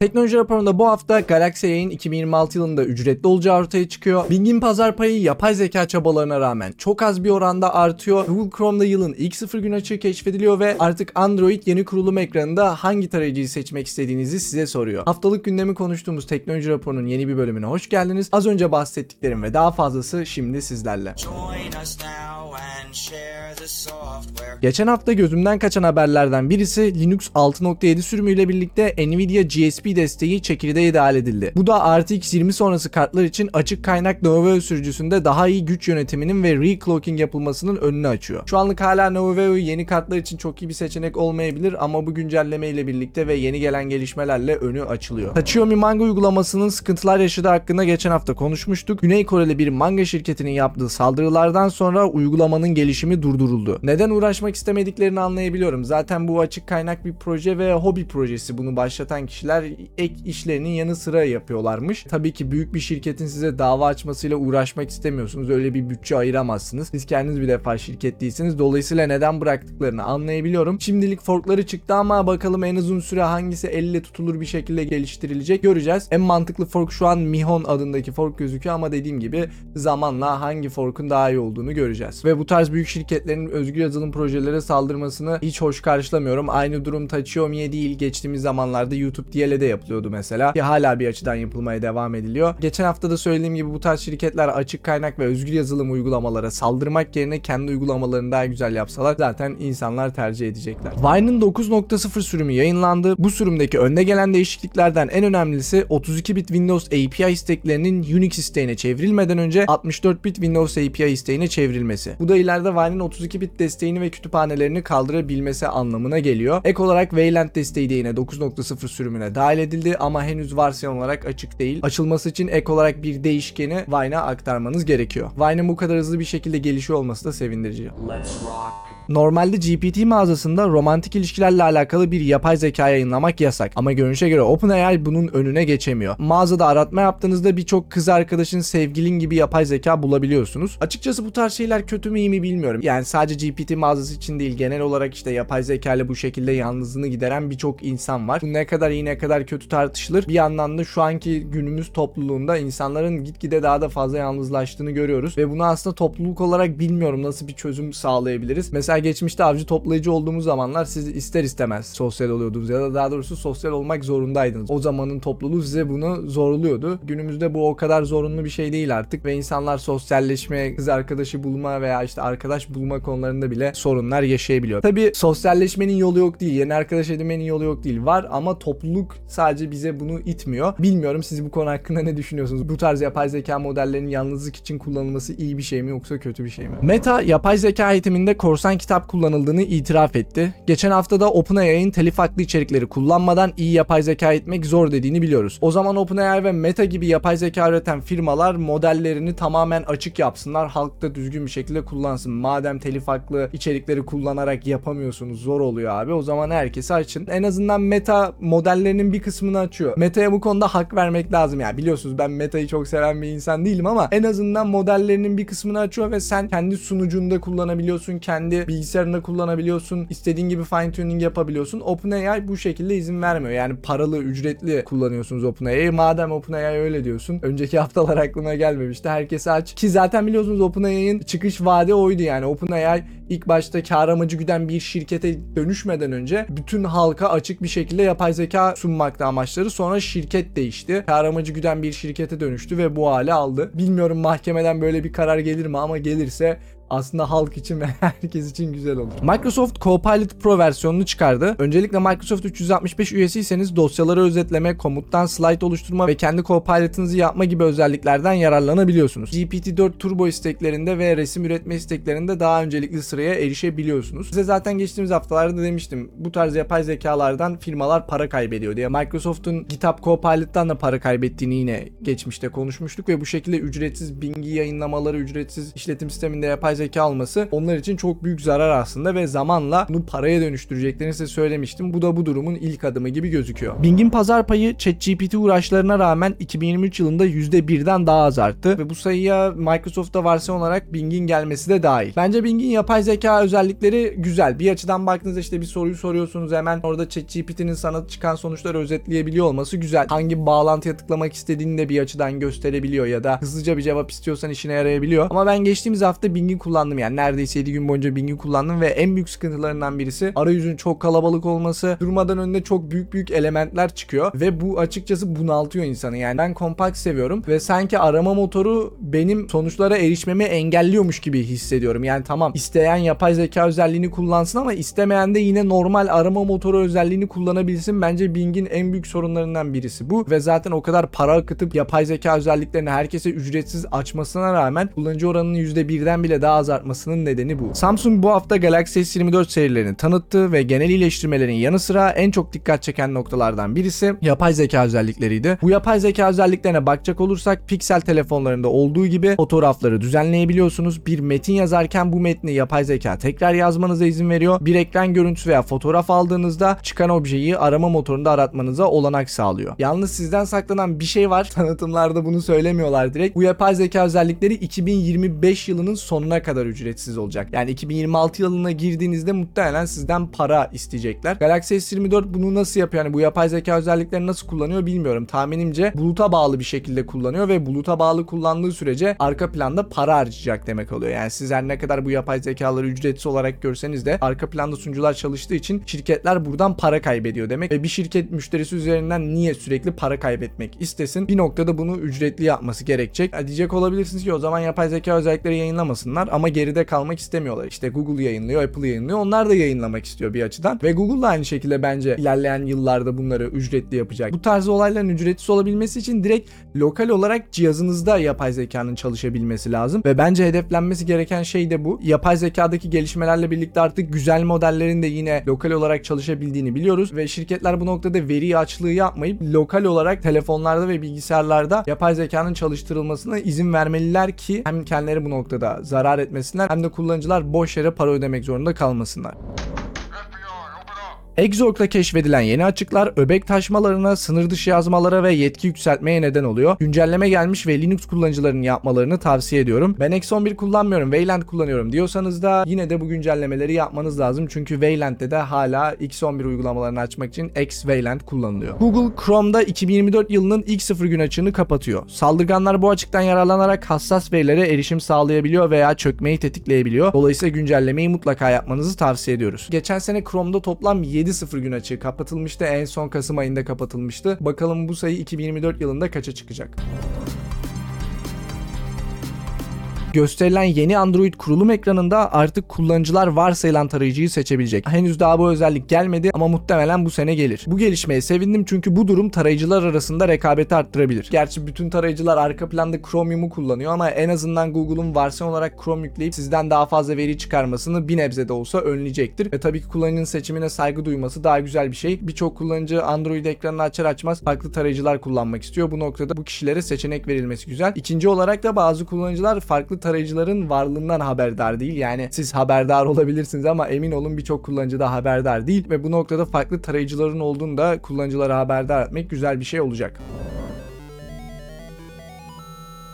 Teknoloji raporunda bu hafta Galaxy Yayın 2026 yılında ücretli olacağı ortaya çıkıyor. Bing'in pazar payı yapay zeka çabalarına rağmen çok az bir oranda artıyor. Google Chrome'da yılın ilk sıfır gün açığı keşfediliyor ve artık Android yeni kurulum ekranında hangi tarayıcıyı seçmek istediğinizi size soruyor. Haftalık gündemi konuştuğumuz teknoloji raporunun yeni bir bölümüne hoş geldiniz. Az önce bahsettiklerim ve daha fazlası şimdi sizlerle. Join us now Geçen hafta gözümden kaçan haberlerden birisi Linux 6.7 sürümüyle birlikte Nvidia GSP desteği çekirdeğe dahil edildi. Bu da RTX 20 sonrası kartlar için açık kaynak Noveo sürücüsünde daha iyi güç yönetiminin ve reclocking yapılmasının önünü açıyor. Şu anlık hala Noveo yeni kartlar için çok iyi bir seçenek olmayabilir ama bu güncelleme ile birlikte ve yeni gelen gelişmelerle önü açılıyor. Xiaomi Manga uygulamasının sıkıntılar yaşadığı hakkında geçen hafta konuşmuştuk. Güney Koreli bir manga şirketinin yaptığı saldırılardan sonra uygulamanın gelişimi durduruldu. Neden uğraşmak istemediklerini anlayabiliyorum. Zaten bu açık kaynak bir proje ve hobi projesi. Bunu başlatan kişiler ek işlerinin yanı sıra yapıyorlarmış. Tabii ki büyük bir şirketin size dava açmasıyla uğraşmak istemiyorsunuz. Öyle bir bütçe ayıramazsınız. Siz kendiniz bir defa şirket değilsiniz. Dolayısıyla neden bıraktıklarını anlayabiliyorum. Şimdilik forkları çıktı ama bakalım en uzun süre hangisi elle tutulur bir şekilde geliştirilecek göreceğiz. En mantıklı fork şu an Mihon adındaki fork gözüküyor ama dediğim gibi zamanla hangi forkun daha iyi olduğunu göreceğiz. Ve bu tarz büyük şirketlerin özgür yazılım projelere saldırmasını hiç hoş karşılamıyorum. Aynı durum Tachiyomi'ye değil geçtiğimiz zamanlarda YouTube DL'de yapılıyordu mesela. Ki hala bir açıdan yapılmaya devam ediliyor. Geçen hafta da söylediğim gibi bu tarz şirketler açık kaynak ve özgür yazılım uygulamalara saldırmak yerine kendi uygulamalarını daha güzel yapsalar zaten insanlar tercih edecekler. Vine'ın 9.0 sürümü yayınlandı. Bu sürümdeki önde gelen değişikliklerden en önemlisi 32 bit Windows API isteklerinin Unix isteğine çevrilmeden önce 64 bit Windows API isteğine çevrilmesi. Bu da ileride Vine'ın 32 bit desteğini ve kütüphanelerini kaldırabilmesi anlamına geliyor. Ek olarak Wayland desteği de yine 9.0 sürümüne dahil edildi ama henüz varsyon olarak açık değil. Açılması için ek olarak bir değişkeni Vine'a aktarmanız gerekiyor. Vine'ın bu kadar hızlı bir şekilde gelişiyor olması da sevindirici. Let's rock. Normalde GPT mağazasında romantik ilişkilerle alakalı bir yapay zeka yayınlamak yasak. Ama görünüşe göre OpenAI bunun önüne geçemiyor. Mağazada aratma yaptığınızda birçok kız arkadaşın sevgilin gibi yapay zeka bulabiliyorsunuz. Açıkçası bu tarz şeyler kötü mü iyi mi bilmiyorum. Yani sadece GPT mağazası için değil genel olarak işte yapay zeka ile bu şekilde yalnızlığını gideren birçok insan var. Bu ne kadar iyi ne kadar kötü tartışılır. Bir yandan da şu anki günümüz topluluğunda insanların gitgide daha da fazla yalnızlaştığını görüyoruz. Ve bunu aslında topluluk olarak bilmiyorum nasıl bir çözüm sağlayabiliriz. Mesela geçmişte avcı toplayıcı olduğumuz zamanlar siz ister istemez sosyal oluyordunuz ya da daha doğrusu sosyal olmak zorundaydınız. O zamanın topluluğu size bunu zorluyordu. Günümüzde bu o kadar zorunlu bir şey değil artık ve insanlar sosyalleşme, kız arkadaşı bulma veya işte arkadaş bulma konularında bile sorunlar yaşayabiliyor. Tabi sosyalleşmenin yolu yok değil, yeni arkadaş edinmenin yolu yok değil. Var ama topluluk sadece bize bunu itmiyor. Bilmiyorum siz bu konu hakkında ne düşünüyorsunuz? Bu tarz yapay zeka modellerinin yalnızlık için kullanılması iyi bir şey mi yoksa kötü bir şey mi? Meta yapay zeka eğitiminde korsan kitap kullanıldığını itiraf etti. Geçen hafta da OpenAI'nin telif haklı içerikleri kullanmadan iyi yapay zeka etmek zor dediğini biliyoruz. O zaman OpenAI ve Meta gibi yapay zeka üreten firmalar modellerini tamamen açık yapsınlar. Halk da düzgün bir şekilde kullansın. Madem telif haklı içerikleri kullanarak yapamıyorsunuz zor oluyor abi. O zaman herkese açın. En azından Meta modellerinin bir kısmını açıyor. Meta'ya bu konuda hak vermek lazım. Yani biliyorsunuz ben Meta'yı çok seven bir insan değilim ama en azından modellerinin bir kısmını açıyor ve sen kendi sunucunda kullanabiliyorsun. Kendi bilgisayarında kullanabiliyorsun. istediğin gibi fine tuning yapabiliyorsun. OpenAI bu şekilde izin vermiyor. Yani paralı, ücretli kullanıyorsunuz OpenAI'yi. Madem OpenAI öyle diyorsun. Önceki haftalar aklıma gelmemişti. Herkese aç. Ki zaten biliyorsunuz OpenAI'nin çıkış vaadi oydu yani. OpenAI ilk başta kar amacı güden bir şirkete dönüşmeden önce bütün halka açık bir şekilde yapay zeka sunmakta amaçları. Sonra şirket değişti. Kar amacı güden bir şirkete dönüştü ve bu hale aldı. Bilmiyorum mahkemeden böyle bir karar gelir mi ama gelirse aslında halk için ve herkes için güzel olur. Microsoft Copilot Pro versiyonunu çıkardı. Öncelikle Microsoft 365 üyesiyseniz dosyaları özetleme, komuttan slide oluşturma ve kendi Copilot'ınızı yapma gibi özelliklerden yararlanabiliyorsunuz. GPT-4 Turbo isteklerinde ve resim üretme isteklerinde daha öncelikli sıraya erişebiliyorsunuz. Size zaten geçtiğimiz haftalarda demiştim. Bu tarz yapay zekalardan firmalar para kaybediyor diye. Microsoft'un GitHub Copilot'tan da para kaybettiğini yine geçmişte konuşmuştuk ve bu şekilde ücretsiz Bing'i yayınlamaları, ücretsiz işletim sisteminde yapay zeka alması onlar için çok büyük zarar aslında ve zamanla bunu paraya dönüştüreceklerini size söylemiştim. Bu da bu durumun ilk adımı gibi gözüküyor. Bing'in pazar payı ChatGPT uğraşlarına rağmen 2023 yılında %1'den daha az arttı ve bu sayıya Microsoft'ta varsyon olarak Bing'in gelmesi de dahil. Bence Bing'in yapay zeka özellikleri güzel. Bir açıdan baktığınızda işte bir soruyu soruyorsunuz hemen orada ChatGPT'nin sana çıkan sonuçları özetleyebiliyor olması güzel. Hangi bağlantıya tıklamak istediğini de bir açıdan gösterebiliyor ya da hızlıca bir cevap istiyorsan işine yarayabiliyor. Ama ben geçtiğimiz hafta Bing'i kullandım yani neredeyse 7 gün boyunca Bing'i kullandım ve en büyük sıkıntılarından birisi arayüzün çok kalabalık olması, durmadan önünde çok büyük büyük elementler çıkıyor ve bu açıkçası bunaltıyor insanı. Yani ben kompakt seviyorum ve sanki arama motoru benim sonuçlara erişmemi engelliyormuş gibi hissediyorum. Yani tamam isteyen yapay zeka özelliğini kullansın ama istemeyen de yine normal arama motoru özelliğini kullanabilsin. Bence Bing'in en büyük sorunlarından birisi bu ve zaten o kadar para akıtıp yapay zeka özelliklerini herkese ücretsiz açmasına rağmen kullanıcı oranının %1'den bile daha az artmasının nedeni bu. Samsung bu hafta Galaxy S24 serilerini tanıttı ve genel iyileştirmelerin yanı sıra en çok dikkat çeken noktalardan birisi yapay zeka özellikleriydi. Bu yapay zeka özelliklerine bakacak olursak Pixel telefonlarında olduğu gibi fotoğrafları düzenleyebiliyorsunuz. Bir metin yazarken bu metni yapay zeka tekrar yazmanıza izin veriyor. Bir ekran görüntüsü veya fotoğraf aldığınızda çıkan objeyi arama motorunda aratmanıza olanak sağlıyor. Yalnız sizden saklanan bir şey var. Tanıtımlarda bunu söylemiyorlar direkt. Bu yapay zeka özellikleri 2025 yılının sonuna kadar ücretsiz olacak. Yani 2026 yılına girdiğinizde muhtemelen sizden para isteyecekler. Galaxy S24 bunu nasıl yapıyor? Yani bu yapay zeka özelliklerini nasıl kullanıyor bilmiyorum. Tahminimce buluta bağlı bir şekilde kullanıyor ve buluta bağlı kullandığı sürece arka planda para harcayacak demek oluyor. Yani siz her ne kadar bu yapay zekaları ücretsiz olarak görseniz de arka planda sunucular çalıştığı için şirketler buradan para kaybediyor demek. Ve bir şirket müşterisi üzerinden niye sürekli para kaybetmek istesin? Bir noktada bunu ücretli yapması gerekecek. Diyecek olabilirsiniz ki o zaman yapay zeka özellikleri yayınlamasınlar ama geride kalmak istemiyorlar. İşte Google yayınlıyor, Apple yayınlıyor. Onlar da yayınlamak istiyor bir açıdan. Ve Google da aynı şekilde bence ilerleyen yıllarda bunları ücretli yapacak. Bu tarz olayların ücretsiz olabilmesi için direkt lokal olarak cihazınızda yapay zekanın çalışabilmesi lazım. Ve bence hedeflenmesi gereken şey de bu. Yapay zekadaki gelişmelerle birlikte artık güzel modellerin de yine lokal olarak çalışabildiğini biliyoruz. Ve şirketler bu noktada veri açlığı yapmayıp lokal olarak telefonlarda ve bilgisayarlarda yapay zekanın çalıştırılmasına izin vermeliler ki hem kendileri bu noktada zarar etmesinler hem de kullanıcılar boş yere para ödemek zorunda kalmasınlar. Exorg'da keşfedilen yeni açıklar öbek taşmalarına, sınır dışı yazmalara ve yetki yükseltmeye neden oluyor. Güncelleme gelmiş ve Linux kullanıcılarının yapmalarını tavsiye ediyorum. Ben X11 kullanmıyorum, Wayland kullanıyorum diyorsanız da yine de bu güncellemeleri yapmanız lazım. Çünkü Wayland'de de hala X11 uygulamalarını açmak için X Wayland kullanılıyor. Google Chrome'da 2024 yılının ilk sıfır gün açığını kapatıyor. Saldırganlar bu açıktan yararlanarak hassas verilere erişim sağlayabiliyor veya çökmeyi tetikleyebiliyor. Dolayısıyla güncellemeyi mutlaka yapmanızı tavsiye ediyoruz. Geçen sene Chrome'da toplam 7 sıfır gün açığı kapatılmıştı. En son Kasım ayında kapatılmıştı. Bakalım bu sayı 2024 yılında kaça çıkacak? Gösterilen yeni Android kurulum ekranında artık kullanıcılar varsayılan tarayıcıyı seçebilecek. Henüz daha bu özellik gelmedi ama muhtemelen bu sene gelir. Bu gelişmeye sevindim çünkü bu durum tarayıcılar arasında rekabeti arttırabilir. Gerçi bütün tarayıcılar arka planda Chromium'u kullanıyor ama en azından Google'un versiyon olarak Chrome yükleyip sizden daha fazla veri çıkarmasını bir nebze de olsa önleyecektir. Ve tabii ki kullanıcının seçimine saygı duyması daha güzel bir şey. Birçok kullanıcı Android ekranını açar açmaz farklı tarayıcılar kullanmak istiyor. Bu noktada bu kişilere seçenek verilmesi güzel. İkinci olarak da bazı kullanıcılar farklı tarayıcıların varlığından haberdar değil. Yani siz haberdar olabilirsiniz ama emin olun birçok kullanıcı da haberdar değil ve bu noktada farklı tarayıcıların olduğunu da kullanıcılara haberdar etmek güzel bir şey olacak.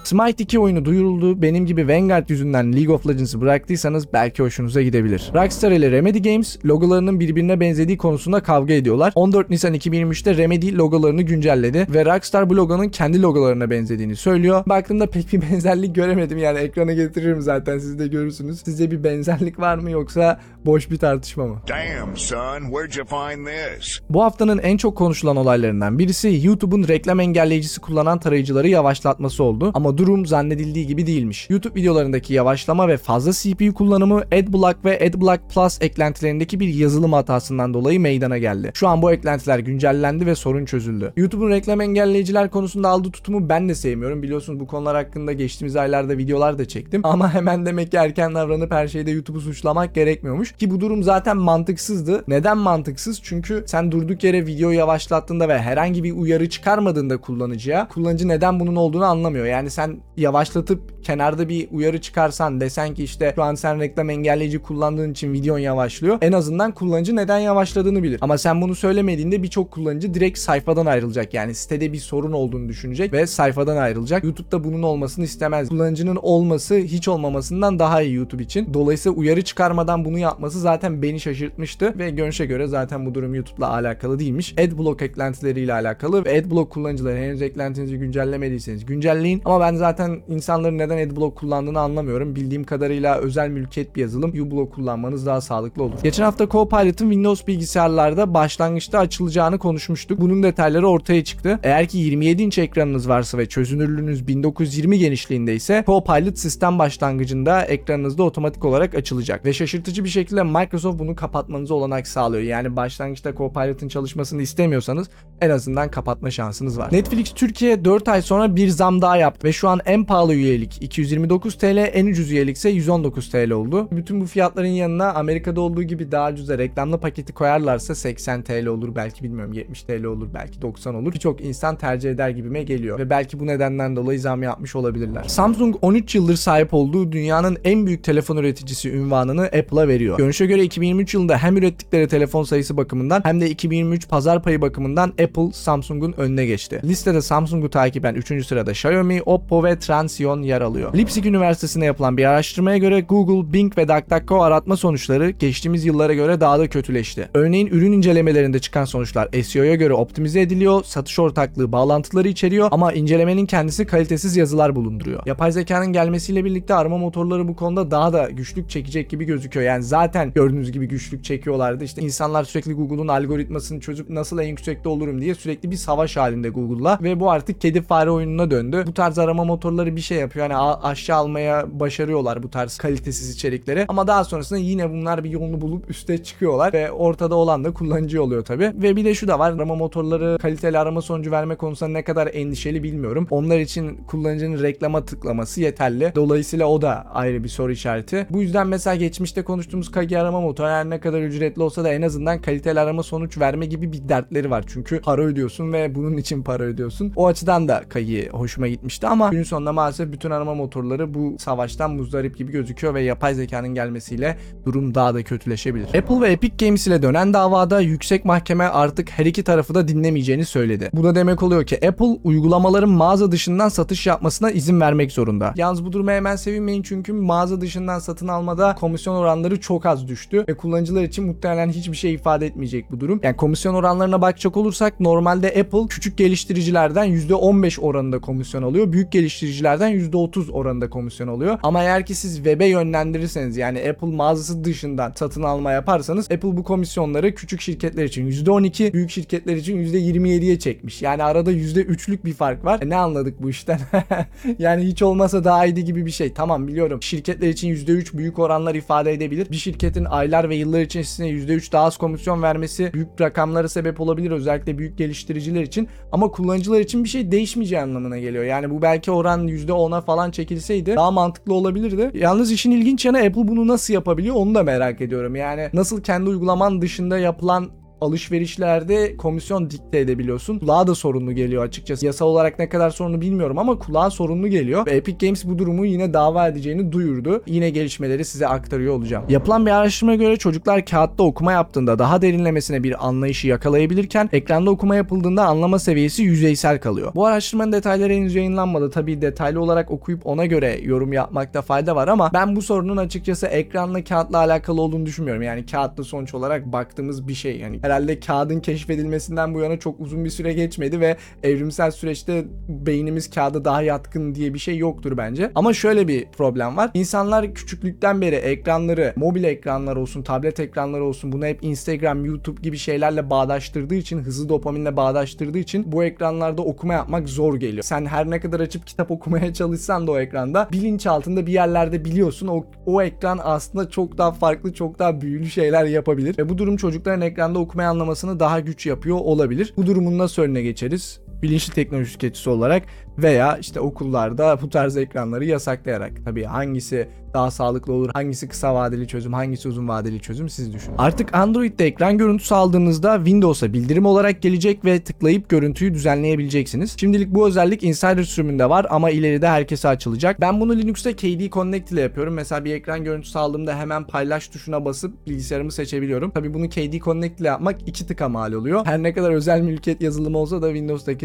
Smite 2 oyunu duyuruldu. Benim gibi Vanguard yüzünden League of Legends'ı bıraktıysanız belki hoşunuza gidebilir. Rockstar ile Remedy Games logolarının birbirine benzediği konusunda kavga ediyorlar. 14 Nisan 2023'te Remedy logolarını güncelledi ve Rockstar bu logonun kendi logolarına benzediğini söylüyor. Baktığımda pek bir benzerlik göremedim yani ekrana getiririm zaten siz de görürsünüz. Sizce bir benzerlik var mı yoksa boş bir tartışma mı? Damn, son, where'd you find this? Bu haftanın en çok konuşulan olaylarından birisi YouTube'un reklam engelleyicisi kullanan tarayıcıları yavaşlatması oldu. Ama durum zannedildiği gibi değilmiş. YouTube videolarındaki yavaşlama ve fazla CPU kullanımı AdBlock ve AdBlock Plus eklentilerindeki bir yazılım hatasından dolayı meydana geldi. Şu an bu eklentiler güncellendi ve sorun çözüldü. YouTube'un reklam engelleyiciler konusunda aldığı tutumu ben de sevmiyorum. Biliyorsunuz bu konular hakkında geçtiğimiz aylarda videolar da çektim. Ama hemen demek ki erken davranıp her şeyde YouTube'u suçlamak gerekmiyormuş. Ki bu durum zaten mantıksızdı. Neden mantıksız? Çünkü sen durduk yere videoyu yavaşlattığında ve herhangi bir uyarı çıkarmadığında kullanıcıya kullanıcı neden bunun olduğunu anlamıyor. Yani sen sen yavaşlatıp kenarda bir uyarı çıkarsan desen ki işte şu an sen reklam engelleyici kullandığın için videon yavaşlıyor. En azından kullanıcı neden yavaşladığını bilir. Ama sen bunu söylemediğinde birçok kullanıcı direkt sayfadan ayrılacak. Yani sitede bir sorun olduğunu düşünecek ve sayfadan ayrılacak. YouTube'da bunun olmasını istemez. Kullanıcının olması hiç olmamasından daha iyi YouTube için. Dolayısıyla uyarı çıkarmadan bunu yapması zaten beni şaşırtmıştı ve görünüşe göre zaten bu durum YouTube'la alakalı değilmiş. Adblock eklentileriyle alakalı ve Adblock kullanıcıları henüz eklentinizi güncellemediyseniz güncelleyin. Ama ben zaten insanların neden Adblock kullandığını anlamıyorum. Bildiğim kadarıyla özel mülkiyet bir yazılım. uBlock kullanmanız daha sağlıklı olur. Geçen hafta Copilot'ın Windows bilgisayarlarda başlangıçta açılacağını konuşmuştuk. Bunun detayları ortaya çıktı. Eğer ki 27 inç ekranınız varsa ve çözünürlüğünüz 1920 genişliğinde ise Copilot sistem başlangıcında ekranınızda otomatik olarak açılacak. Ve şaşırtıcı bir şekilde Microsoft bunu kapatmanıza olanak sağlıyor. Yani başlangıçta Copilot'ın çalışmasını istemiyorsanız en azından kapatma şansınız var. Netflix Türkiye 4 ay sonra bir zam daha yaptı ve şu an en pahalı üyelik 229 TL, en ucuz üyelik ise 119 TL oldu. Bütün bu fiyatların yanına Amerika'da olduğu gibi daha ucuza reklamlı paketi koyarlarsa 80 TL olur belki bilmiyorum 70 TL olur belki 90 olur. Birçok insan tercih eder gibime geliyor ve belki bu nedenden dolayı zam yapmış olabilirler. Samsung 13 yıldır sahip olduğu dünyanın en büyük telefon üreticisi ünvanını Apple'a veriyor. Görünüşe göre 2023 yılında hem ürettikleri telefon sayısı bakımından hem de 2023 pazar payı bakımından Apple Samsung'un önüne geçti. Listede Samsung'u takiben 3. sırada Xiaomi, Oppo ve Transsion yer alıyor. Leipzig Üniversitesi'nde yapılan bir araştırmaya göre Google, Bing ve DuckDuckGo aratma sonuçları geçtiğimiz yıllara göre daha da kötüleşti. Örneğin ürün incelemelerinde çıkan sonuçlar SEO'ya göre optimize ediliyor, satış ortaklığı bağlantıları içeriyor ama incelemenin kendisi kalitesiz yazılar bulunduruyor. Yapay zekanın gelmesiyle birlikte arama motorları bu konuda daha da güçlük çekecek gibi gözüküyor. Yani zaten gördüğünüz gibi güçlük çekiyorlardı. İşte insanlar sürekli Google'un algoritmasını çözüp nasıl en yüksekte olurum diye sürekli bir savaş halinde Google'la ve bu artık kedi fare oyununa döndü. Bu tarz arama motorları bir şey yapıyor. Yani aşağı almaya başarıyorlar bu tarz kalitesiz içerikleri. Ama daha sonrasında yine bunlar bir yolunu bulup üste çıkıyorlar ve ortada olan da kullanıcı oluyor tabi. Ve bir de şu da var. Arama motorları kaliteli arama sonucu verme konusunda ne kadar endişeli bilmiyorum. Onlar için kullanıcının reklama tıklaması yeterli. Dolayısıyla o da ayrı bir soru işareti. Bu yüzden mesela geçmişte konuştuğumuz Kagi arama motoru her ne kadar ücretli olsa da en azından kaliteli arama sonuç verme gibi bir dertleri var. Çünkü para ödüyorsun ve bunun için para ödüyorsun. O açıdan da Kagi hoşuma gitmişti ama günün sonunda maalesef bütün arama motorları bu savaştan muzdarip gibi gözüküyor ve yapay zekanın gelmesiyle durum daha da kötüleşebilir. Apple ve Epic Games ile dönen davada yüksek mahkeme artık her iki tarafı da dinlemeyeceğini söyledi. Bu da demek oluyor ki Apple uygulamaların mağaza dışından satış yapmasına izin vermek zorunda. Yalnız bu duruma hemen sevinmeyin çünkü mağaza dışından satın almada komisyon oranları çok az düştü ve kullanıcılar için muhtemelen hiçbir şey ifade etmeyecek bu durum. Yani komisyon oranlarına bakacak olursak normalde Apple küçük geliştiricilerden %15 oranında komisyon alıyor. Büyük geliştiricilerden %30 oranında komisyon alıyor. Ama eğer ki siz web'e yönlendirirseniz yani Apple mağazası dışından satın alma yaparsanız Apple bu komisyonları küçük şirketler için %12, büyük şirketler için %27'ye çekmiş. Yani arada %3'lük bir fark var. E ne anladık bu işten? yani hiç olmasa daha iyiydi gibi bir şey. Tamam biliyorum. Şirketler için %3 büyük oranlar ifade edebilir. Bir şirketin aylar ve yıllar içerisinde %3 daha az komisyon vermesi büyük rakamlara sebep olabilir. Özellikle büyük geliştiriciler için. Ama kullanıcılar için bir şey değişmeyeceği anlamına geliyor. Yani bu belki oran %10'a falan çekilseydi daha mantıklı olabilirdi. Yalnız işin ilginç yanı Apple bunu nasıl yapabiliyor onu da merak ediyorum. Yani nasıl kendi uygulaman dışında yapılan alışverişlerde komisyon dikte edebiliyorsun. Kulağa da sorunlu geliyor açıkçası. Yasal olarak ne kadar sorunlu bilmiyorum ama kulağa sorunlu geliyor. Ve Epic Games bu durumu yine dava edeceğini duyurdu. Yine gelişmeleri size aktarıyor olacağım. Yapılan bir araştırmaya göre çocuklar kağıtta okuma yaptığında daha derinlemesine bir anlayışı yakalayabilirken ekranda okuma yapıldığında anlama seviyesi yüzeysel kalıyor. Bu araştırmanın detayları henüz yayınlanmadı. Tabii detaylı olarak okuyup ona göre yorum yapmakta fayda var ama ben bu sorunun açıkçası ekranla kağıtla alakalı olduğunu düşünmüyorum. Yani kağıtlı sonuç olarak baktığımız bir şey. Yani herhalde kağıdın keşfedilmesinden bu yana çok uzun bir süre geçmedi ve evrimsel süreçte beynimiz kağıda daha yatkın diye bir şey yoktur bence. Ama şöyle bir problem var. İnsanlar küçüklükten beri ekranları, mobil ekranlar olsun, tablet ekranları olsun bunu hep Instagram, YouTube gibi şeylerle bağdaştırdığı için, hızlı dopaminle bağdaştırdığı için bu ekranlarda okuma yapmak zor geliyor. Sen her ne kadar açıp kitap okumaya çalışsan da o ekranda bilinç altında bir yerlerde biliyorsun o, o ekran aslında çok daha farklı, çok daha büyülü şeyler yapabilir. Ve bu durum çocukların ekranda okumayı anlamasını daha güç yapıyor olabilir. Bu durumun nasıl önüne geçeriz? Bilinçli teknoloji tüketicisi olarak veya işte okullarda bu tarz ekranları yasaklayarak. Tabii hangisi daha sağlıklı olur, hangisi kısa vadeli çözüm, hangisi uzun vadeli çözüm siz düşünün. Artık Android'de ekran görüntüsü aldığınızda Windows'a bildirim olarak gelecek ve tıklayıp görüntüyü düzenleyebileceksiniz. Şimdilik bu özellik Insider sürümünde var ama ileride herkese açılacak. Ben bunu Linux'ta KD Connect ile yapıyorum. Mesela bir ekran görüntüsü aldığımda hemen paylaş tuşuna basıp bilgisayarımı seçebiliyorum. Tabii bunu KD Connect ile yapmak iki tıka mal oluyor. Her ne kadar özel mülkiyet yazılımı olsa da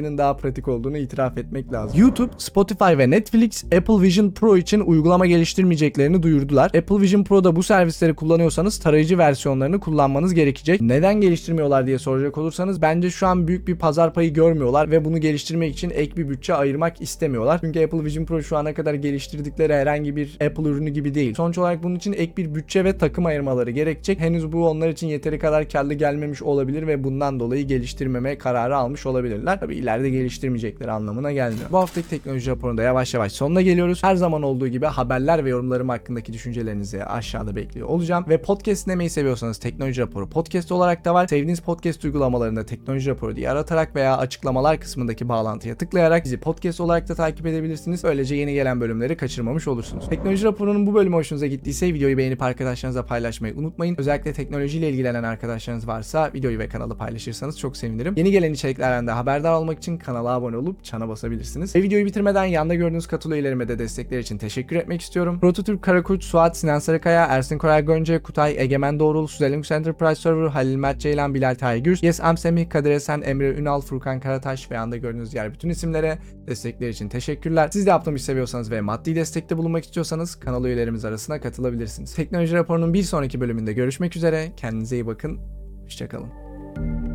Windows'takinin daha pratik olduğunu itiraf etmek lazım. YouTube, Spotify ve Netflix Apple Vision Pro için uygulama geliştirmeyeceklerini duyurdular. Apple Vision Pro'da bu servisleri kullanıyorsanız tarayıcı versiyonlarını kullanmanız gerekecek. Neden geliştirmiyorlar diye soracak olursanız bence şu an büyük bir pazar payı görmüyorlar ve bunu geliştirmek için ek bir bütçe ayırmak istemiyorlar. Çünkü Apple Vision Pro şu ana kadar geliştirdikleri herhangi bir Apple ürünü gibi değil. Sonuç olarak bunun için ek bir bütçe ve takım ayırmaları gerekecek. Henüz bu onlar için yeteri kadar karlı gelmemiş olabilir ve bundan dolayı geliştirmeme kararı almış olabilirler. Tabii ileride geliştirmeyecekleri anlamına gelmiyor. Bu haftaki teknoloji raporunda yavaş yavaş sonuna geliyoruz. Her zaman olduğu gibi haberler ve yorumlarım hakkındaki düşüncelerinizi aşağıda bekliyor olacağım. Ve podcast dinlemeyi seviyorsanız teknoloji raporu podcast olarak da var. Sevdiğiniz podcast uygulamalarında teknoloji raporu diye aratarak veya açıklamalar kısmındaki bağlantıya tıklayarak bizi podcast olarak da takip edebilirsiniz. Böylece yeni gelen bölümleri kaçırmamış olursunuz. Teknoloji raporunun bu bölümü hoşunuza gittiyse videoyu beğenip arkadaşlarınızla paylaşmayı unutmayın. Özellikle teknolojiyle ilgilenen arkadaşlarınız varsa videoyu ve kanalı paylaşırsanız çok sevinirim. Yeni gelen içeriklerden de haberdar olmak için kanala abone olup çana basabilirsiniz. Ve videoyu bitirmeden yanda gördüğünüz katıl üyelerime de destekler için teşekkür etmek istiyorum. Prototürk Karakuç, Suat, Sinan Sarıkaya, Ersin Koray Gönce, Kutay, Egemen Doğrul, Suzelink Enterprise Server, Halil Mert Ceylan, Bilal Taygür, Yes Am Semih, Kadir Esen, Emre Ünal, Furkan Karataş ve yanda gördüğünüz diğer bütün isimlere destekler için teşekkürler. Siz de yaptığım işi seviyorsanız ve maddi destekte bulunmak istiyorsanız kanal üyelerimiz arasına katılabilirsiniz. Teknoloji raporunun bir sonraki bölümünde görüşmek üzere. Kendinize iyi bakın. Hoşçakalın.